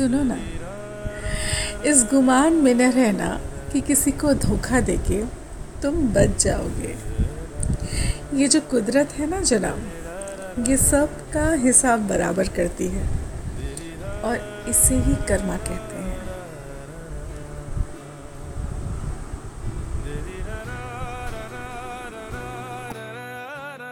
सुनो ना। इस गुमान में न रहना कि किसी को धोखा देके तुम बच जाओगे। ये जो कुदरत है ना जनाब, ये सब का हिसाब बराबर करती है। और इसे ही कर्मा कहते हैं।